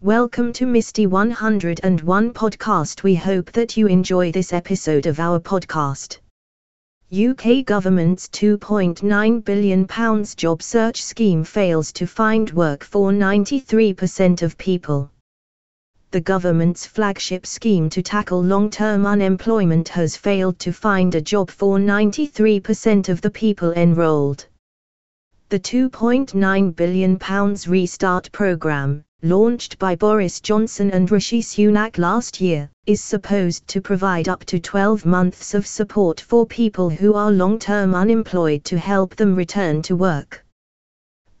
Welcome to Misty 101 podcast. We hope that you enjoy this episode of our podcast. UK government's £2.9 billion job search scheme fails to find work for 93% of people. The government's flagship scheme to tackle long term unemployment has failed to find a job for 93% of the people enrolled. The £2.9 billion Restart programme, launched by Boris Johnson and Rishi Sunak last year, is supposed to provide up to 12 months of support for people who are long term unemployed to help them return to work.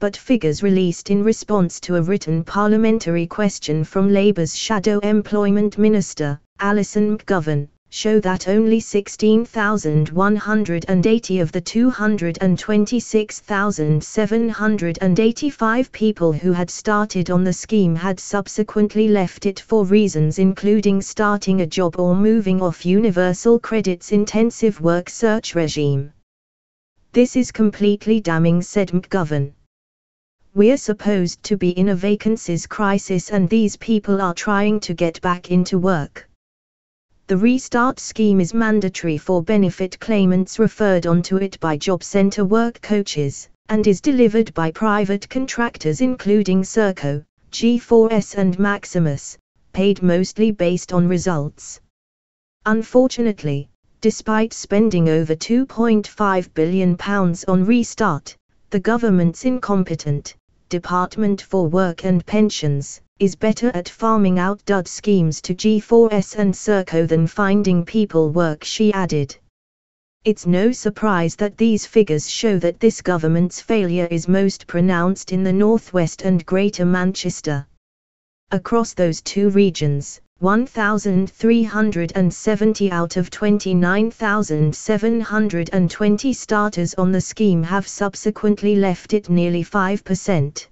But figures released in response to a written parliamentary question from Labour's Shadow Employment Minister, Alison McGovern, show that only 16,180 of the 226,785 people who had started on the scheme had subsequently left it for reasons including starting a job or moving off Universal Credit's intensive work search regime. This is completely damning, said McGovern. We're supposed to be in a vacancies crisis and these people are trying to get back into work. The Restart scheme is mandatory for benefit claimants referred onto it by job centre work coaches, and is delivered by private contractors including Serco, G4S and Maximus, paid mostly based on results. Unfortunately, despite spending over £2.5 billion on Restart, the government's incompetent Department for Work and Pensions is better at farming out dud schemes to G4S and Serco than finding people work, she added. It's no surprise that these figures show that this government's failure is most pronounced in the northwest and Greater Manchester. Across those two regions, 1,370 out of 29,720 starters on the scheme have subsequently left it nearly 5%.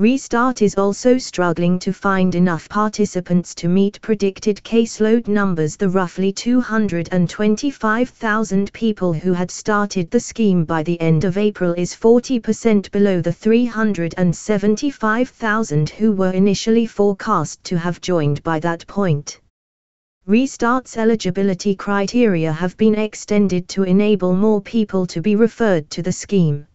Restart is also struggling to find enough participants to meet predicted caseload numbers. The roughly 225,000 people who had started the scheme by the end of April is 40% below the 375,000 who were initially forecast to have joined by that point. Restart's eligibility criteria have been extended to enable more people to be referred to the scheme.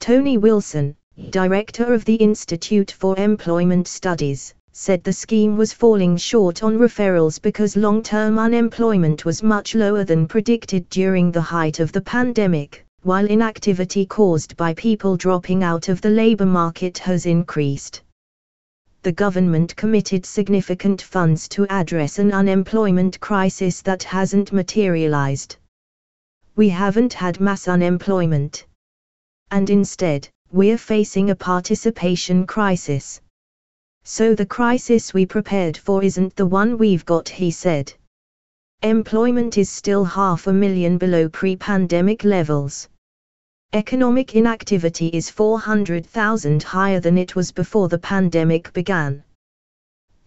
Tony Wilson, director of the Institute for Employment Studies, said the scheme was falling short on referrals because long term unemployment was much lower than predicted during the height of the pandemic, while inactivity caused by people dropping out of the labour market has increased. The government committed significant funds to address an unemployment crisis that hasn't materialised. We haven't had mass unemployment. And instead, we're facing a participation crisis. So the crisis we prepared for isn't the one we've got, he said. Employment is still half a million below pre pandemic levels. Economic inactivity is 400,000 higher than it was before the pandemic began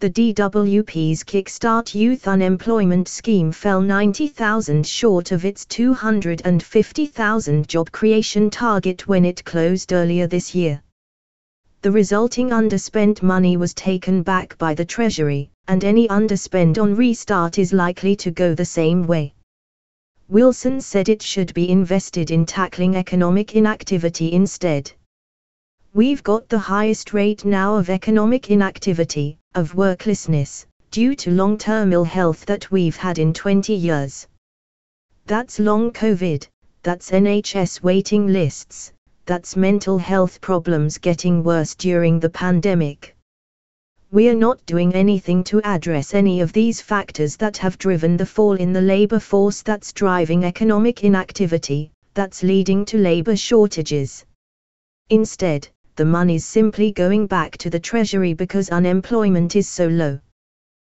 the DWP's Kickstart Youth Unemployment Scheme fell 90,000 short of its 250,000 job creation target when it closed earlier this year. The resulting underspent money was taken back by the Treasury, and any underspend on restart is likely to go the same way. Wilson said it should be invested in tackling economic inactivity instead. We've got the highest rate now of economic inactivity, of worklessness, due to long term ill health that we've had in 20 years. That's long COVID, that's NHS waiting lists, that's mental health problems getting worse during the pandemic. We're not doing anything to address any of these factors that have driven the fall in the labour force that's driving economic inactivity, that's leading to labour shortages. Instead, the money's simply going back to the Treasury because unemployment is so low.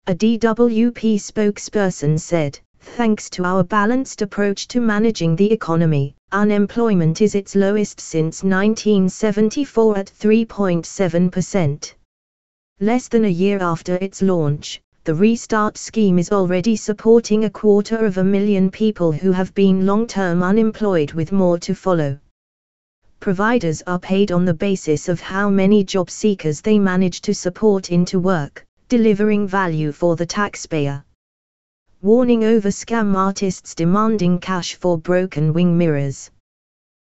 A DWP spokesperson said, Thanks to our balanced approach to managing the economy, unemployment is its lowest since 1974 at 3.7%. Less than a year after its launch, the Restart scheme is already supporting a quarter of a million people who have been long term unemployed with more to follow providers are paid on the basis of how many job seekers they manage to support into work, delivering value for the taxpayer. Warning over scam artists demanding cash for broken wing mirrors.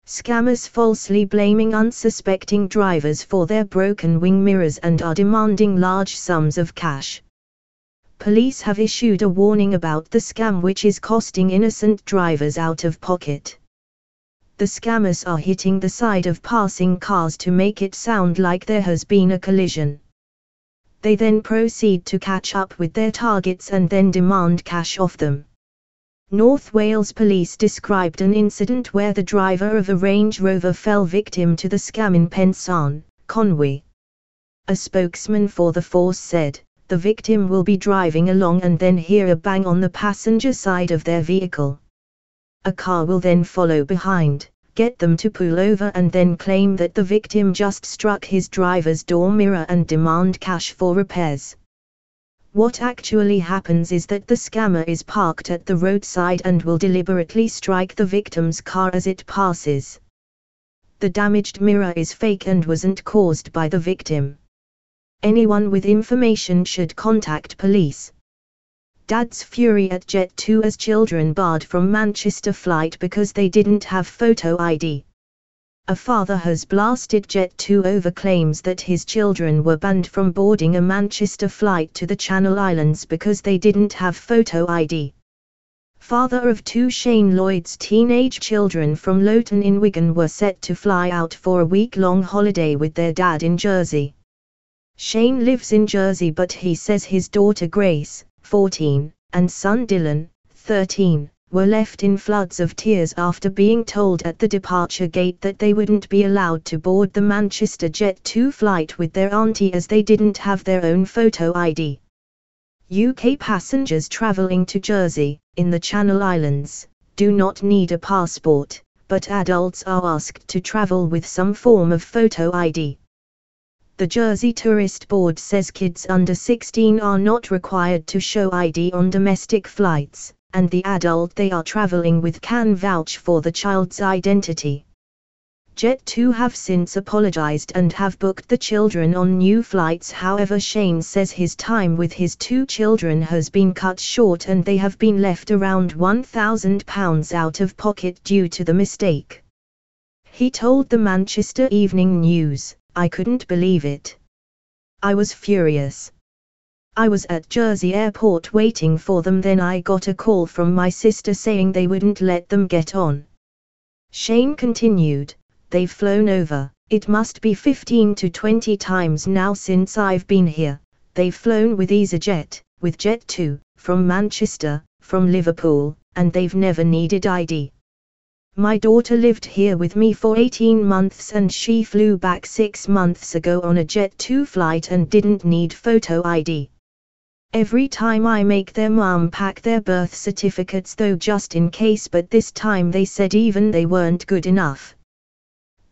Scammers falsely blaming unsuspecting drivers for their broken wing mirrors and are demanding large sums of cash. Police have issued a warning about the scam which is costing innocent drivers out of pocket the scammers are hitting the side of passing cars to make it sound like there has been a collision. They then proceed to catch up with their targets and then demand cash off them. North Wales Police described an incident where the driver of a Range Rover fell victim to the scam in Pensarn, Conwy. A spokesman for the force said, the victim will be driving along and then hear a bang on the passenger side of their vehicle. A car will then follow behind get them to pull over and then claim that the victim just struck his driver's door mirror and demand cash for repairs. What actually happens is that the scammer is parked at the roadside and will deliberately strike the victim's car as it passes. The damaged mirror is fake and wasn't caused by the victim. Anyone with information should contact police. Dad's fury at Jet2 as children barred from Manchester flight because they didn't have photo ID. A father has blasted Jet2 over claims that his children were banned from boarding a Manchester flight to the Channel Islands because they didn't have photo ID. Father of two Shane Lloyd's teenage children from Lowton in Wigan were set to fly out for a week-long holiday with their dad in Jersey. Shane lives in Jersey but he says his daughter Grace, 14, and son Dylan, 13, were left in floods of tears after being told at the departure gate that they wouldn't be allowed to board the Manchester Jet 2 flight with their auntie as they didn't have their own photo ID. UK passengers travelling to Jersey, in the Channel Islands, do not need a passport, but adults are asked to travel with some form of photo ID. The Jersey Tourist Board says kids under 16 are not required to show ID on domestic flights, and the adult they are traveling with can vouch for the child's identity. Jet2 have since apologized and have booked the children on new flights. However, Shane says his time with his two children has been cut short and they have been left around £1,000 out of pocket due to the mistake. He told the Manchester Evening News, I couldn't believe it. I was furious. I was at Jersey Airport waiting for them then I got a call from my sister saying they wouldn't let them get on. Shane continued, they've flown over, it must be 15 to 20 times now since I've been here, they've flown with EasyJet, with Jet2, from Manchester, from Liverpool, and they've never needed ID. My daughter lived here with me for 18 months and she flew back 6 months ago on a Jet2 flight and didn't need photo ID. Every time I make their mum pack their birth certificates though just in case but this time they said even they weren't good enough.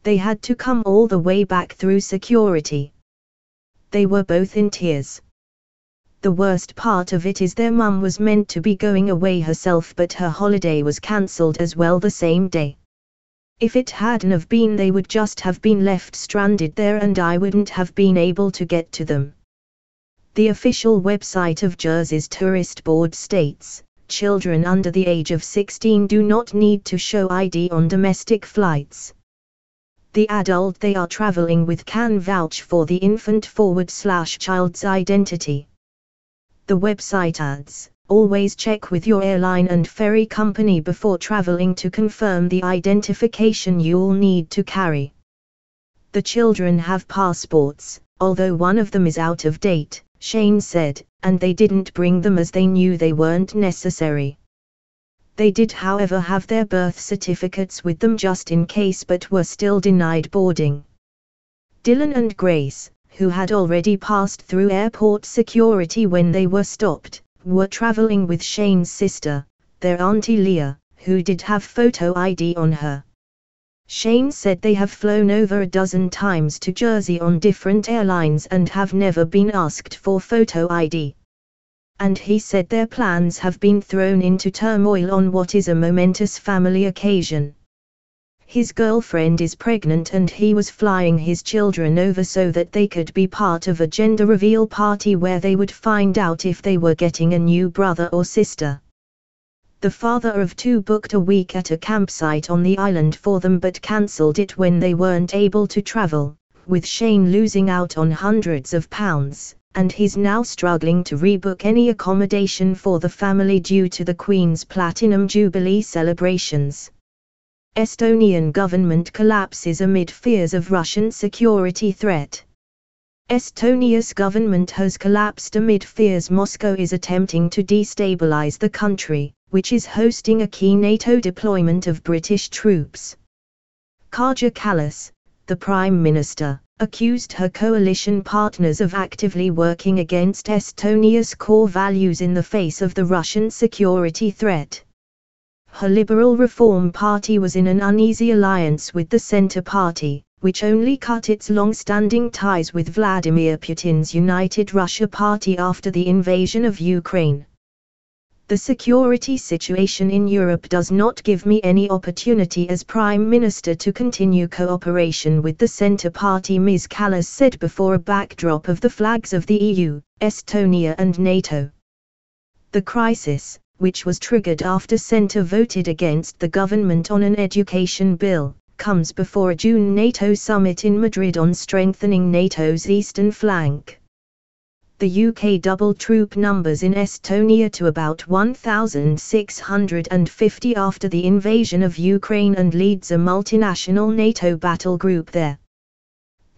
They had to come all the way back through security. They were both in tears. The worst part of it is their mum was meant to be going away herself but her holiday was cancelled as well the same day. If it hadn't have been they would just have been left stranded there and I wouldn't have been able to get to them. The official website of Jersey's tourist board states, children under the age of 16 do not need to show ID on domestic flights. The adult they are traveling with can vouch for the infant forward slash child's identity. The website adds, always check with your airline and ferry company before traveling to confirm the identification you'll need to carry. The children have passports, although one of them is out of date, Shane said, and they didn't bring them as they knew they weren't necessary. They did however have their birth certificates with them just in case but were still denied boarding. Dylan and Grace, who had already passed through airport security when they were stopped, were traveling with Shane's sister, their auntie Leah, who did have photo ID on her. Shane said they have flown over a dozen times to Jersey on different airlines and have never been asked for photo ID. And he said their plans have been thrown into turmoil on what is a momentous family occasion. His girlfriend is pregnant and he was flying his children over so that they could be part of a gender reveal party where they would find out if they were getting a new brother or sister. The father of two booked a week at a campsite on the island for them but cancelled it when they weren't able to travel, with Shane losing out on hundreds of pounds, and he's now struggling to rebook any accommodation for the family due to the Queen's Platinum Jubilee celebrations. Estonian government collapses amid fears of Russian security threat. Estonia's government has collapsed amid fears Moscow is attempting to destabilize the country, which is hosting a key NATO deployment of British troops. Kaja Kallas, the Prime Minister, accused her coalition partners of actively working against Estonia's core values in the face of the Russian security threat her Liberal Reform Party was in an uneasy alliance with the Centre Party, which only cut its long-standing ties with Vladimir Putin's United Russia Party after the invasion of Ukraine. The security situation in Europe does not give me any opportunity as Prime Minister to continue cooperation with the Centre Party Ms. Kallas said before a backdrop of the flags of the EU, Estonia and NATO. The crisis, which was triggered after Centre voted against the government on an education bill, comes before a June NATO summit in Madrid on strengthening NATO's eastern flank. The UK doubled troop numbers in Estonia to about 1,650 after the invasion of Ukraine and leads a multinational NATO battle group there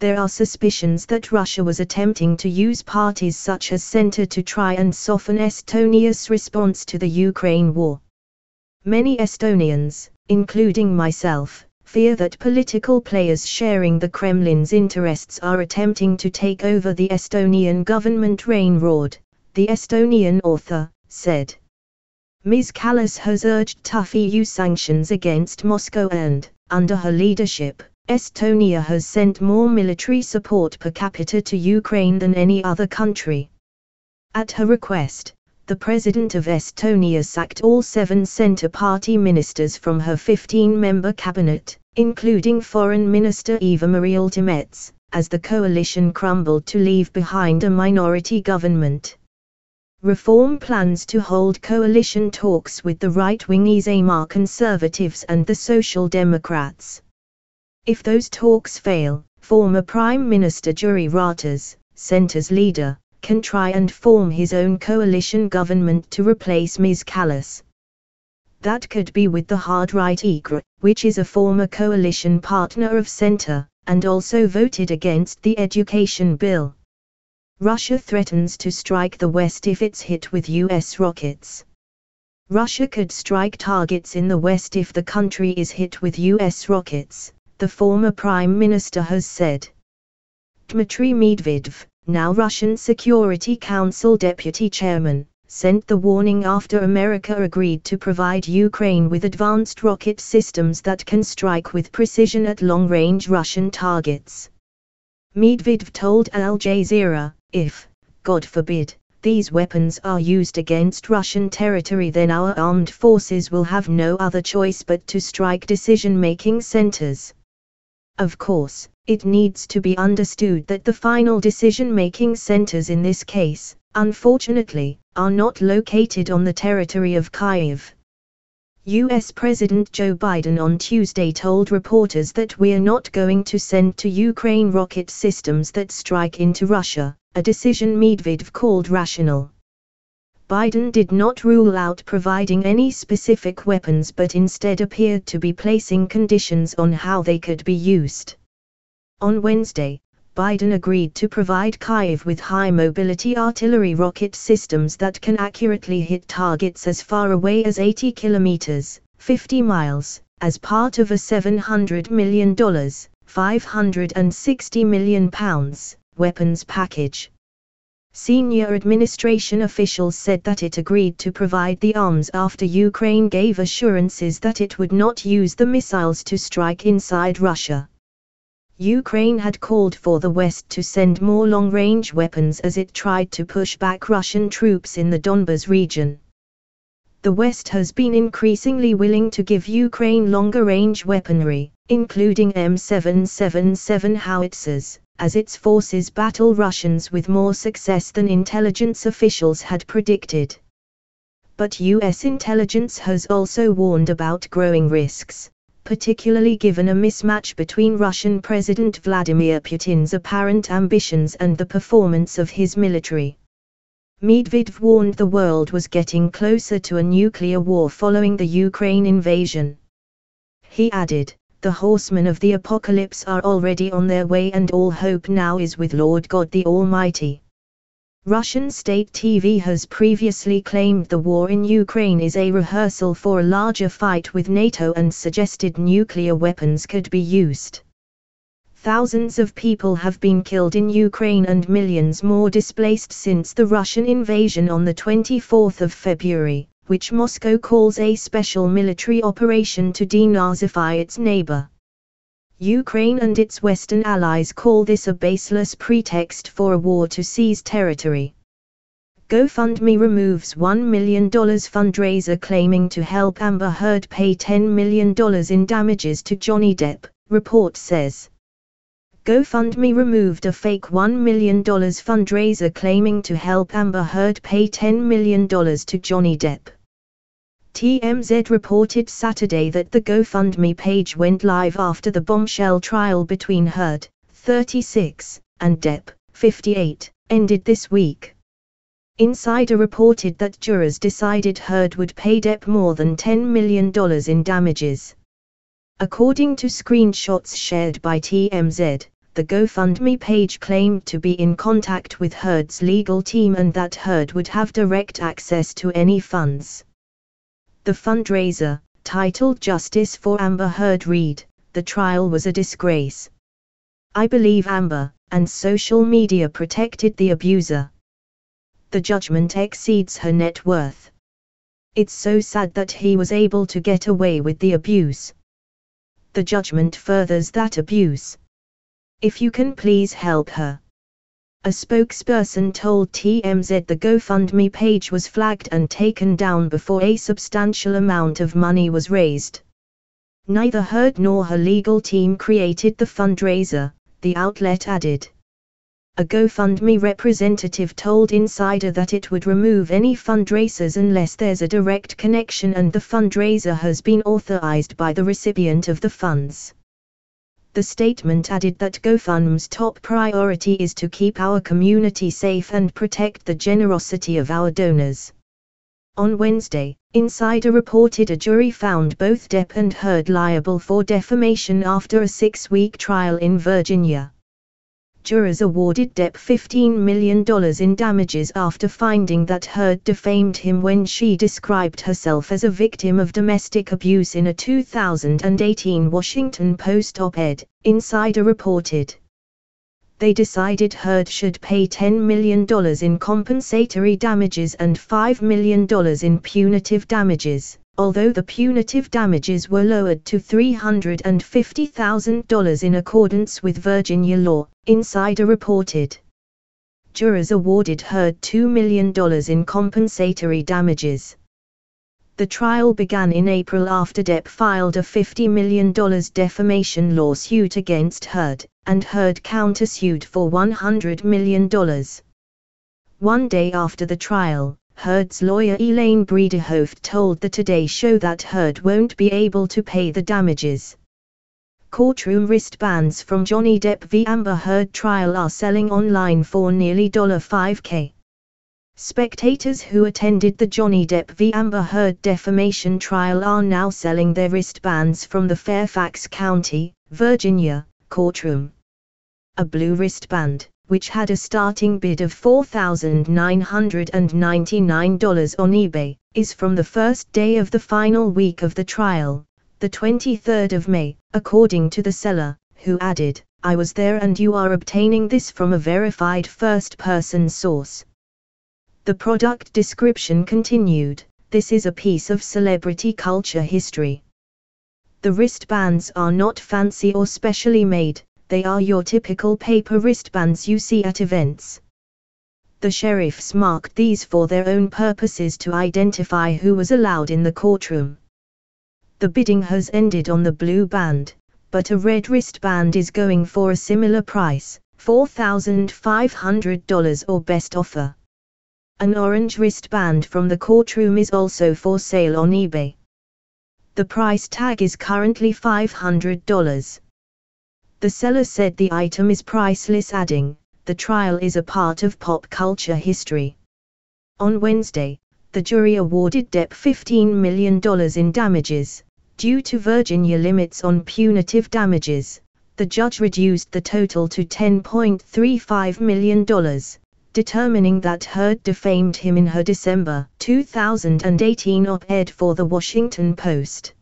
there are suspicions that Russia was attempting to use parties such as Centre to try and soften Estonia's response to the Ukraine war. Many Estonians, including myself, fear that political players sharing the Kremlin's interests are attempting to take over the Estonian government Rein Raud, the Estonian author, said. Ms. Kallas has urged tough EU sanctions against Moscow and, under her leadership, Estonia has sent more military support per capita to Ukraine than any other country. At her request, the President of Estonia sacked all seven Centre Party ministers from her 15-member cabinet, including Foreign Minister Eva-Maria Ultimets, as the coalition crumbled to leave behind a minority government. Reform plans to hold coalition talks with the right-wing Isamaa Conservatives and the Social Democrats. If those talks fail, former Prime Minister Jüri Ratas, Centre's leader, can try and form his own coalition government to replace Ms. Kallas. That could be with the hard right EKRE, which is a former coalition partner of Centre, and also voted against the education bill. Russia threatens to strike the West if it's hit with US rockets. Russia could strike targets in the West if the country is hit with US rockets, the former prime minister has said. Dmitry Medvedev, now Russian Security Council deputy chairman, sent the warning after America agreed to provide Ukraine with advanced rocket systems that can strike with precision at long-range Russian targets. Medvedev told Al Jazeera, if, God forbid, these weapons are used against Russian territory then our armed forces will have no other choice but to strike decision-making centers. Of course, it needs to be understood that the final decision-making centers in this case, unfortunately, are not located on the territory of Kyiv. US President Joe Biden on Tuesday told reporters that we're not going to send to Ukraine rocket systems that strike into Russia, a decision Medvedev called rational. Biden did not rule out providing any specific weapons but instead appeared to be placing conditions on how they could be used. On Wednesday, Biden agreed to provide Kyiv with high mobility artillery rocket systems that can accurately hit targets as far away as 80 kilometers, 50 miles, as part of a $700 million, 560 million pounds, weapons package. Senior administration officials said that it agreed to provide the arms after Ukraine gave assurances that it would not use the missiles to strike inside Russia. Ukraine had called for the West to send more long-range weapons as it tried to push back Russian troops in the Donbas region. The West has been increasingly willing to give Ukraine longer-range weaponry, including M777 howitzers, as its forces battle Russians with more success than intelligence officials had predicted. But US intelligence has also warned about growing risks, particularly given a mismatch between Russian President Vladimir Putin's apparent ambitions and the performance of his military. Medvedev warned the world was getting closer to a nuclear war following the Ukraine invasion. He added, the horsemen of the apocalypse are already on their way and all hope now is with Lord God the Almighty. Russian state TV has previously claimed the war in Ukraine is a rehearsal for a larger fight with NATO and suggested nuclear weapons could be used. Thousands of people have been killed in Ukraine and millions more displaced since the Russian invasion on the 24th of February, which Moscow calls a special military operation to denazify its neighbor. Ukraine and its Western allies call this a baseless pretext for a war to seize territory. GoFundMe removes $1 million fundraiser claiming to help Amber Heard pay $10 million in damages to Johnny Depp, report says. GoFundMe removed a fake $1 million fundraiser claiming to help Amber Heard pay $10 million to Johnny Depp. TMZ reported Saturday that the GoFundMe page went live after the bombshell trial between Heard, 36, and Depp, 58, ended this week. Insider reported that jurors decided Heard would pay Depp more than $10 million in damages. According to screenshots shared by TMZ, the GoFundMe page claimed to be in contact with Heard's legal team and that Heard would have direct access to any funds. The fundraiser, titled Justice for Amber Heard read, the trial was a disgrace. I believe Amber, and social media protected the abuser. The judgment exceeds her net worth. It's so sad that he was able to get away with the abuse. The judgment furthers that abuse. If you can please help her. A spokesperson told TMZ the GoFundMe page was flagged and taken down before a substantial amount of money was raised. Neither Heard nor her legal team created the fundraiser, the outlet added. A GoFundMe representative told Insider that it would remove any fundraisers unless there's a direct connection and the fundraiser has been authorized by the recipient of the funds. The statement added that GoFundMe's top priority is to keep our community safe and protect the generosity of our donors. On Wednesday, Insider reported a jury found both Depp and Heard liable for defamation after a six week trial in Virginia jurors awarded Depp $15 million in damages after finding that Heard defamed him when she described herself as a victim of domestic abuse in a 2018 Washington Post op-ed, Insider reported. They decided Heard should pay $10 million in compensatory damages and $5 million in punitive damages although the punitive damages were lowered to $350,000 in accordance with Virginia law, Insider reported. Jurors awarded Heard $2 million in compensatory damages. The trial began in April after Depp filed a $50 million defamation lawsuit against Heard, and Heard countersued for $100 million. One day after the trial, Heard's lawyer Elaine Bredehoeft told the Today Show that Heard won't be able to pay the damages. Courtroom wristbands from Johnny Depp v Amber Heard trial are selling online for nearly $5k. Spectators who attended the Johnny Depp v Amber Heard defamation trial are now selling their wristbands from the Fairfax County, Virginia, courtroom. A blue wristband which had a starting bid of $4,999 on eBay, is from the first day of the final week of the trial, the 23rd of May, according to the seller, who added, I was there and you are obtaining this from a verified first-person source. The product description continued, this is a piece of celebrity culture history. The wristbands are not fancy or specially made, they are your typical paper wristbands you see at events. The sheriffs marked these for their own purposes to identify who was allowed in the courtroom. The bidding has ended on the blue band, but a red wristband is going for a similar price, $4,500 or best offer. An orange wristband from the courtroom is also for sale on eBay. The price tag is currently $500. The seller said the item is priceless, adding, The trial is a part of pop culture history. On Wednesday, the jury awarded Depp $15 million in damages. Due to Virginia limits on punitive damages, the judge reduced the total to $10.35 million, determining that Heard defamed him in her December 2018 op-ed for the Washington Post.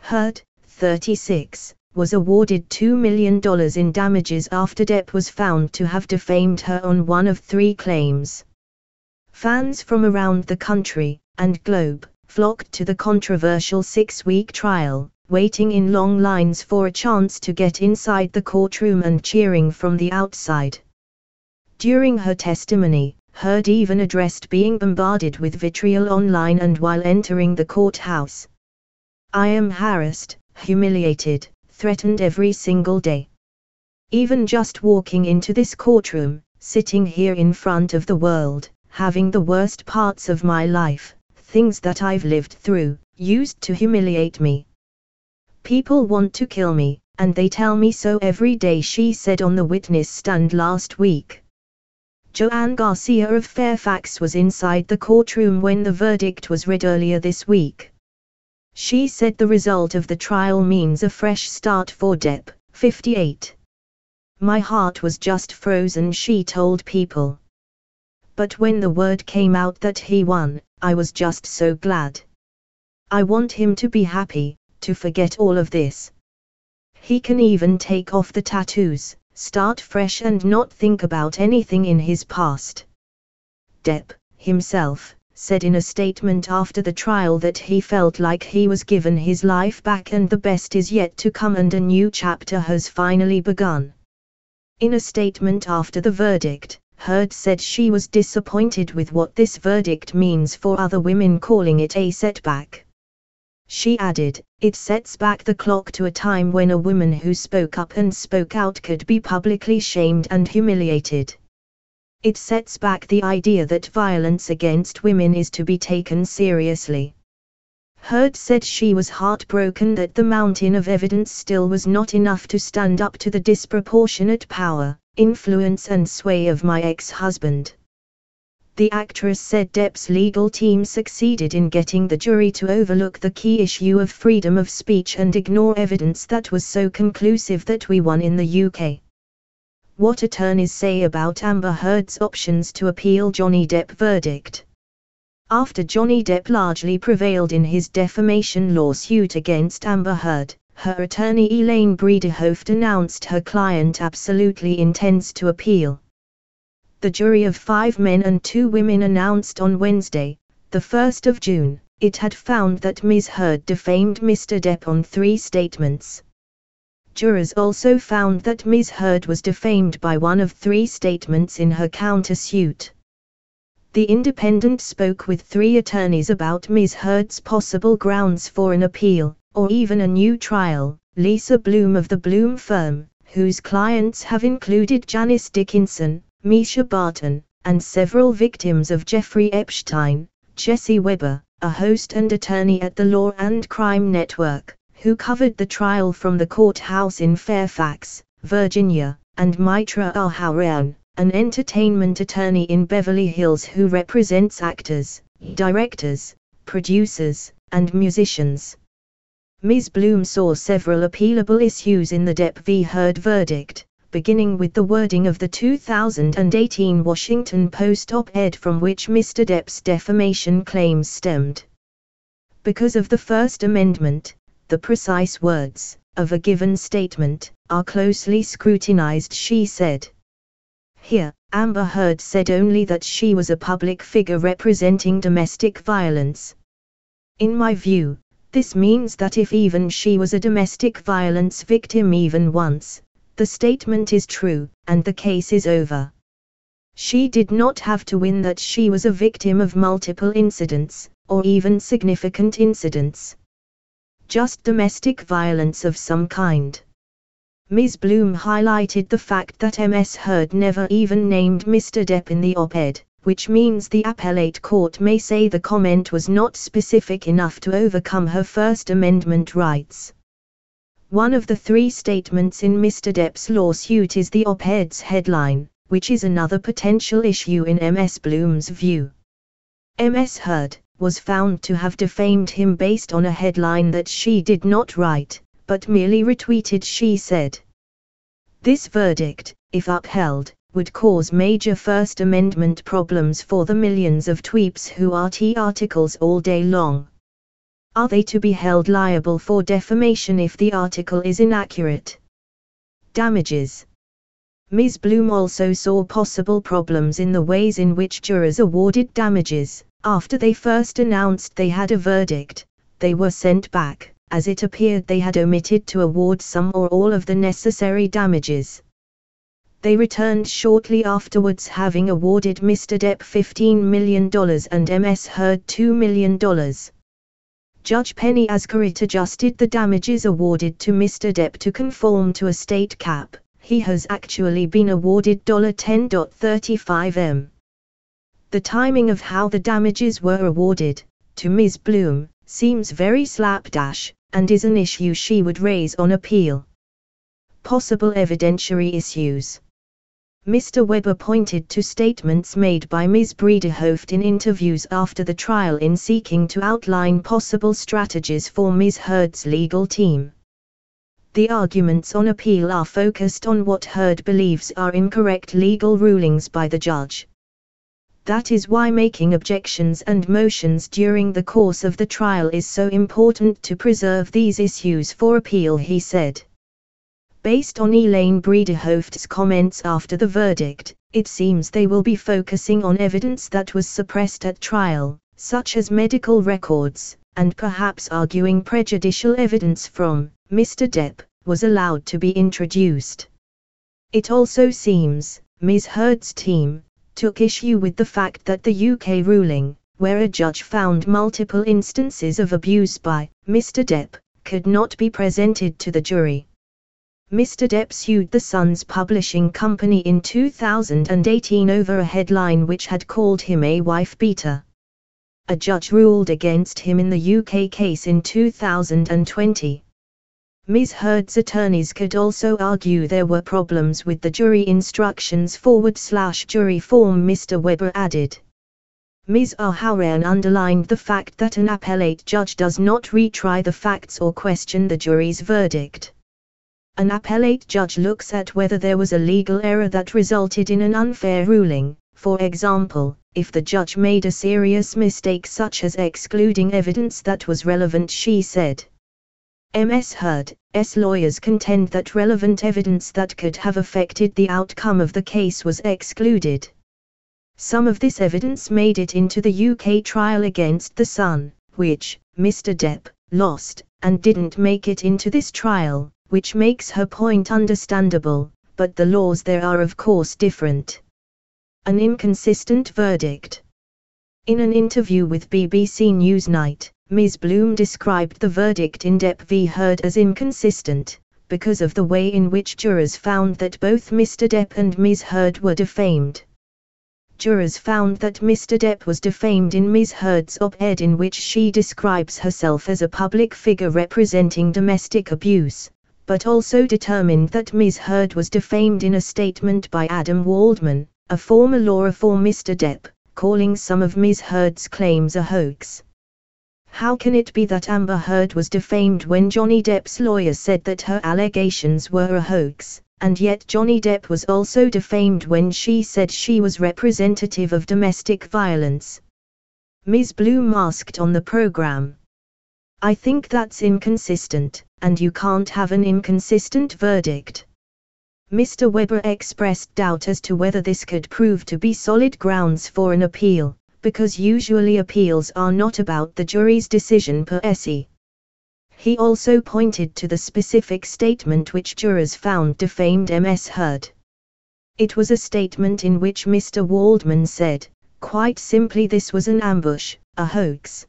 Heard, 36, was awarded $2 million in damages after Depp was found to have defamed her on one of three claims. Fans from around the country and globe flocked to the controversial six-week trial, waiting in long lines for a chance to get inside the courtroom and cheering from the outside. During her testimony, Heard even addressed being bombarded with vitriol online and while entering the courthouse. I am harassed, humiliated, threatened every single day. Even just walking into this courtroom, sitting here in front of the world, having the worst parts of my life, things that I've lived through, used to humiliate me. People want to kill me, and they tell me so every day, she said on the witness stand last week. Joanne Garcia of Fairfax was inside the courtroom when the verdict was read earlier this week. She said the result of the trial means a fresh start for Depp, 58. My heart was just frozen, she told people. But when the word came out that he won, I was just so glad. I want him to be happy, to forget all of this. He can even take off the tattoos, start fresh and not think about anything in his past. Depp, himself, said in a statement after the trial that he felt like he was given his life back and the best is yet to come and a new chapter has finally begun. In a statement after the verdict, Heard said she was disappointed with what this verdict means for other women, calling it a setback. She added, it sets back the clock to a time when a woman who spoke up and spoke out could be publicly shamed and humiliated. It sets back the idea that violence against women is to be taken seriously. Heard said she was heartbroken that the mountain of evidence still was not enough to stand up to the disproportionate power, influence and sway of my ex-husband. The actress said Depp's legal team succeeded in getting the jury to overlook the key issue of freedom of speech and ignore evidence that was so conclusive that we won in the UK what attorneys say about Amber Heard's options to appeal Johnny Depp verdict. After Johnny Depp largely prevailed in his defamation lawsuit against Amber Heard, her attorney Elaine Bredehoeft announced her client absolutely intends to appeal. The jury of five men and two women announced on Wednesday, the 1st of June, it had found that Ms. Heard defamed Mr. Depp on three statements. Jurors also found that Ms. Heard was defamed by one of three statements in her countersuit. The Independent spoke with three attorneys about Ms. Heard's possible grounds for an appeal, or even a new trial. Lisa Bloom of the Bloom firm, whose clients have included Janice Dickinson, Mischa Barton, and several victims of Jeffrey Epstein, Jesse Weber, a host and attorney at the Law and Crime Network, who covered the trial from the courthouse in Fairfax, Virginia, and Mitra Ahouraian, an entertainment attorney in Beverly Hills who represents actors, directors, producers, and musicians. Ms. Bloom saw several appealable issues in the Depp v. Heard verdict, beginning with the wording of the 2018 Washington Post op-ed from which Mr. Depp's defamation claims stemmed. Because of the First Amendment, the precise words of a given statement are closely scrutinized, she said. Here, Amber Heard said only that she was a public figure representing domestic violence. In my view, this means that if even she was a domestic violence victim even once, the statement is true, and the case is over. She did not have to win that she was a victim of multiple incidents, or even significant incidents. Just domestic violence of some kind. Ms. Bloom highlighted the fact that MS Heard never even named Mr. Depp in the op-ed, which means the appellate court may say the comment was not specific enough to overcome her First Amendment rights. One of the three statements in Mr. Depp's lawsuit is the op-ed's headline, which is another potential issue in MS Bloom's view. MS Heard was found to have defamed him based on a headline that she did not write, but merely retweeted she said. This verdict, if upheld, would cause major First Amendment problems for the millions of tweeps who RT articles all day long. Are they to be held liable for defamation if the article is inaccurate? Damages Ms. Bloom also saw possible problems in the ways in which jurors awarded damages. After they first announced they had a verdict, they were sent back as it appeared they had omitted to award some or all of the necessary damages. They returned shortly afterwards having awarded Mr. Depp $15 million and MS Heard $2 million. Judge Penney Azcarate adjusted the damages awarded to Mr. Depp to conform to a state cap. He has actually been awarded $10.35 m. The timing of how the damages were awarded, to Ms. Bloom, seems very slapdash, and is an issue she would raise on appeal. Possible evidentiary issues. Mr. Weber pointed to statements made by Ms. Bredehoeft in interviews after the trial in seeking to outline possible strategies for Ms. Heard's legal team. The arguments on appeal are focused on what Heard believes are incorrect legal rulings by the judge. That is why making objections and motions during the course of the trial is so important to preserve these issues for appeal he said. Based on Elaine Bredehoeft's comments after the verdict, it seems they will be focusing on evidence that was suppressed at trial, such as medical records, and perhaps arguing prejudicial evidence from Mr. Depp was allowed to be introduced. It also seems, Ms. Heard's team, took issue with the fact that the UK ruling, where a judge found multiple instances of abuse by Mr. Depp, could not be presented to the jury. Mr. Depp sued the Sun's publishing company in 2018 over a headline which had called him a wife beater. A judge ruled against him in the UK case in 2020. Ms. Heard's attorneys could also argue there were problems with the jury instructions forward slash jury form Mr. Weber added. Ms. Ahouraian underlined the fact that an appellate judge does not retry the facts or question the jury's verdict. An appellate judge looks at whether there was a legal error that resulted in an unfair ruling, for example, if the judge made a serious mistake such as excluding evidence that was relevant she said. MS Heard's lawyers contend that relevant evidence that could have affected the outcome of the case was excluded. Some of this evidence made it into the UK trial against The Sun, which, Mr. Depp, lost, and didn't make it into this trial, which makes her point understandable, but the laws there are of course different. An inconsistent verdict. In an interview with BBC Newsnight, Ms. Bloom described the verdict in Depp v. Heard as inconsistent, because of the way in which jurors found that both Mr. Depp and Ms. Heard were defamed. Jurors found that Mr. Depp was defamed in Ms. Heard's op-ed in which she describes herself as a public figure representing domestic abuse, but also determined that Ms. Heard was defamed in a statement by Adam Waldman, a former lawyer for Mr. Depp, calling some of Ms. Heard's claims a hoax. How can it be that Amber Heard was defamed when Johnny Depp's lawyer said that her allegations were a hoax, and yet Johnny Depp was also defamed when she said she was representative of domestic violence? Ms. Bloom asked on the program. I think that's inconsistent, and you can't have an inconsistent verdict. Mr. Weber expressed doubt as to whether this could prove to be solid grounds for an appeal, because usually appeals are not about the jury's decision per se. He also pointed to the specific statement which jurors found defamed MS Heard. It was a statement in which Mr. Waldman said, quite simply this was an ambush, a hoax.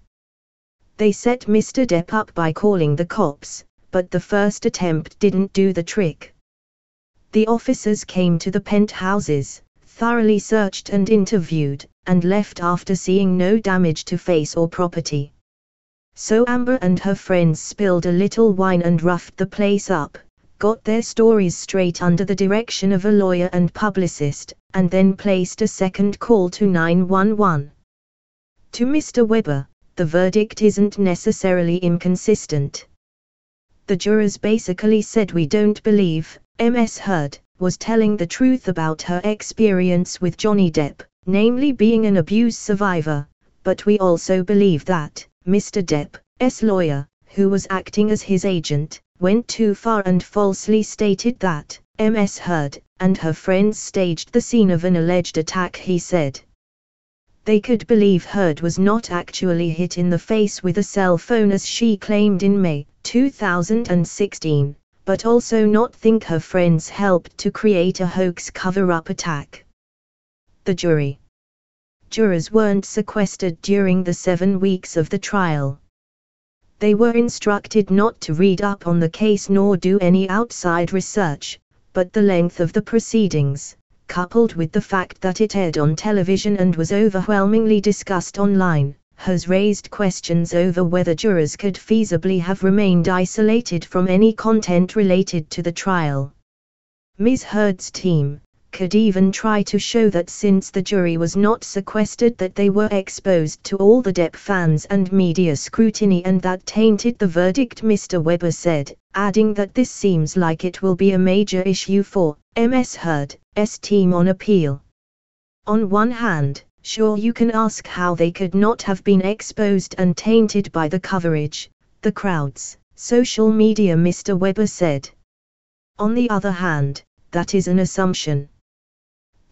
They set Mr. Depp up by calling the cops, but the first attempt didn't do the trick. The officers came to the penthouses, thoroughly searched and interviewed, and left after seeing no damage to face or property. So Amber and her friends spilled a little wine and roughed the place up, got their stories straight under the direction of a lawyer and publicist, and then placed a second call to 911. To Mr. Weber, the verdict isn't necessarily inconsistent. The jurors basically said we don't believe, Ms. Heard, was telling the truth about her experience with Johnny Depp, namely being an abuse survivor, but we also believe that, Mr. Depp's lawyer, who was acting as his agent, went too far and falsely stated that, Ms. Heard, and her friends staged the scene of an alleged attack he said. They could believe Heard was not actually hit in the face with a cell phone as she claimed in May 2016 but also not think her friends helped to create a hoax cover-up attack. The jury. Jurors weren't sequestered during the seven weeks of the trial. They were instructed not to read up on the case nor do any outside research, but the length of the proceedings, coupled with the fact that it aired on television and was overwhelmingly discussed online, has raised questions over whether jurors could feasibly have remained isolated from any content related to the trial. Ms. Heard's team could even try to show that since the jury was not sequestered that they were exposed to all the Depp fans and media scrutiny and that tainted the verdict Mr. Weber said, adding that this seems like it will be a major issue for Ms. Heard's team on appeal. On one hand, Sure you can ask how they could not have been exposed and tainted by the coverage, the crowds, social media Mr. Weber said. On the other hand, that is an assumption.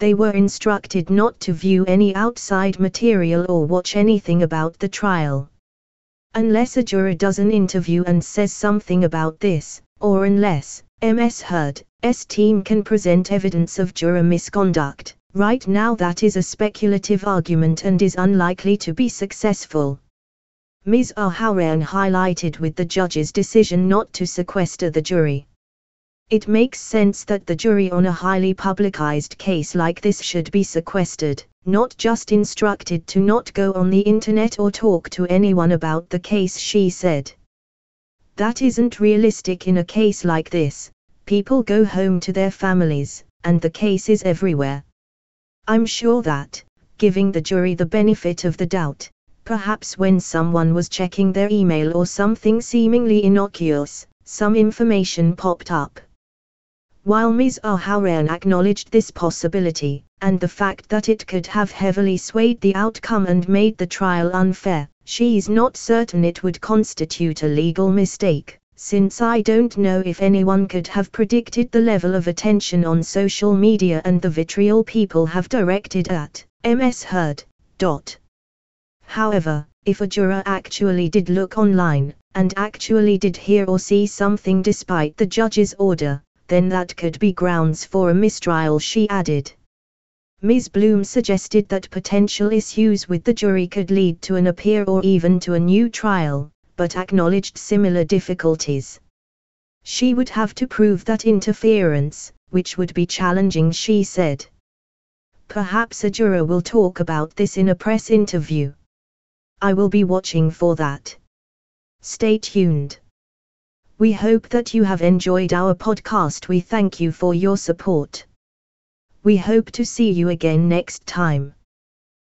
They were instructed not to view any outside material or watch anything about the trial. Unless a juror does an interview and says something about this, or unless, MS Heard's team can present evidence of juror misconduct, Right now that is a speculative argument and is unlikely to be successful. Ms. Ahouraian highlighted with the judge's decision not to sequester the jury. It makes sense that the jury on a highly publicized case like this should be sequestered, not just instructed to not go on the internet or talk to anyone about the case, she said. That isn't realistic in a case like this, people go home to their families, and the case is everywhere. I'm sure that, giving the jury the benefit of the doubt, perhaps when someone was checking their email or something seemingly innocuous, some information popped up. While Ms. Ahouraian acknowledged this possibility, and the fact that it could have heavily swayed the outcome and made the trial unfair, she is not certain it would constitute a legal mistake since I don't know if anyone could have predicted the level of attention on social media and the vitriol people have directed at MS Heard. However, if a juror actually did look online, and actually did hear or see something despite the judge's order, then that could be grounds for a mistrial, she added. Ms. Bloom suggested that potential issues with the jury could lead to an appeal or even to a new trial, but acknowledged similar difficulties. She would have to prove that interference, which would be challenging, she said. Perhaps a juror will talk about this in a press interview. I will be watching for that. Stay tuned. We hope that you have enjoyed our podcast. We thank you for your support. We hope to see you again next time.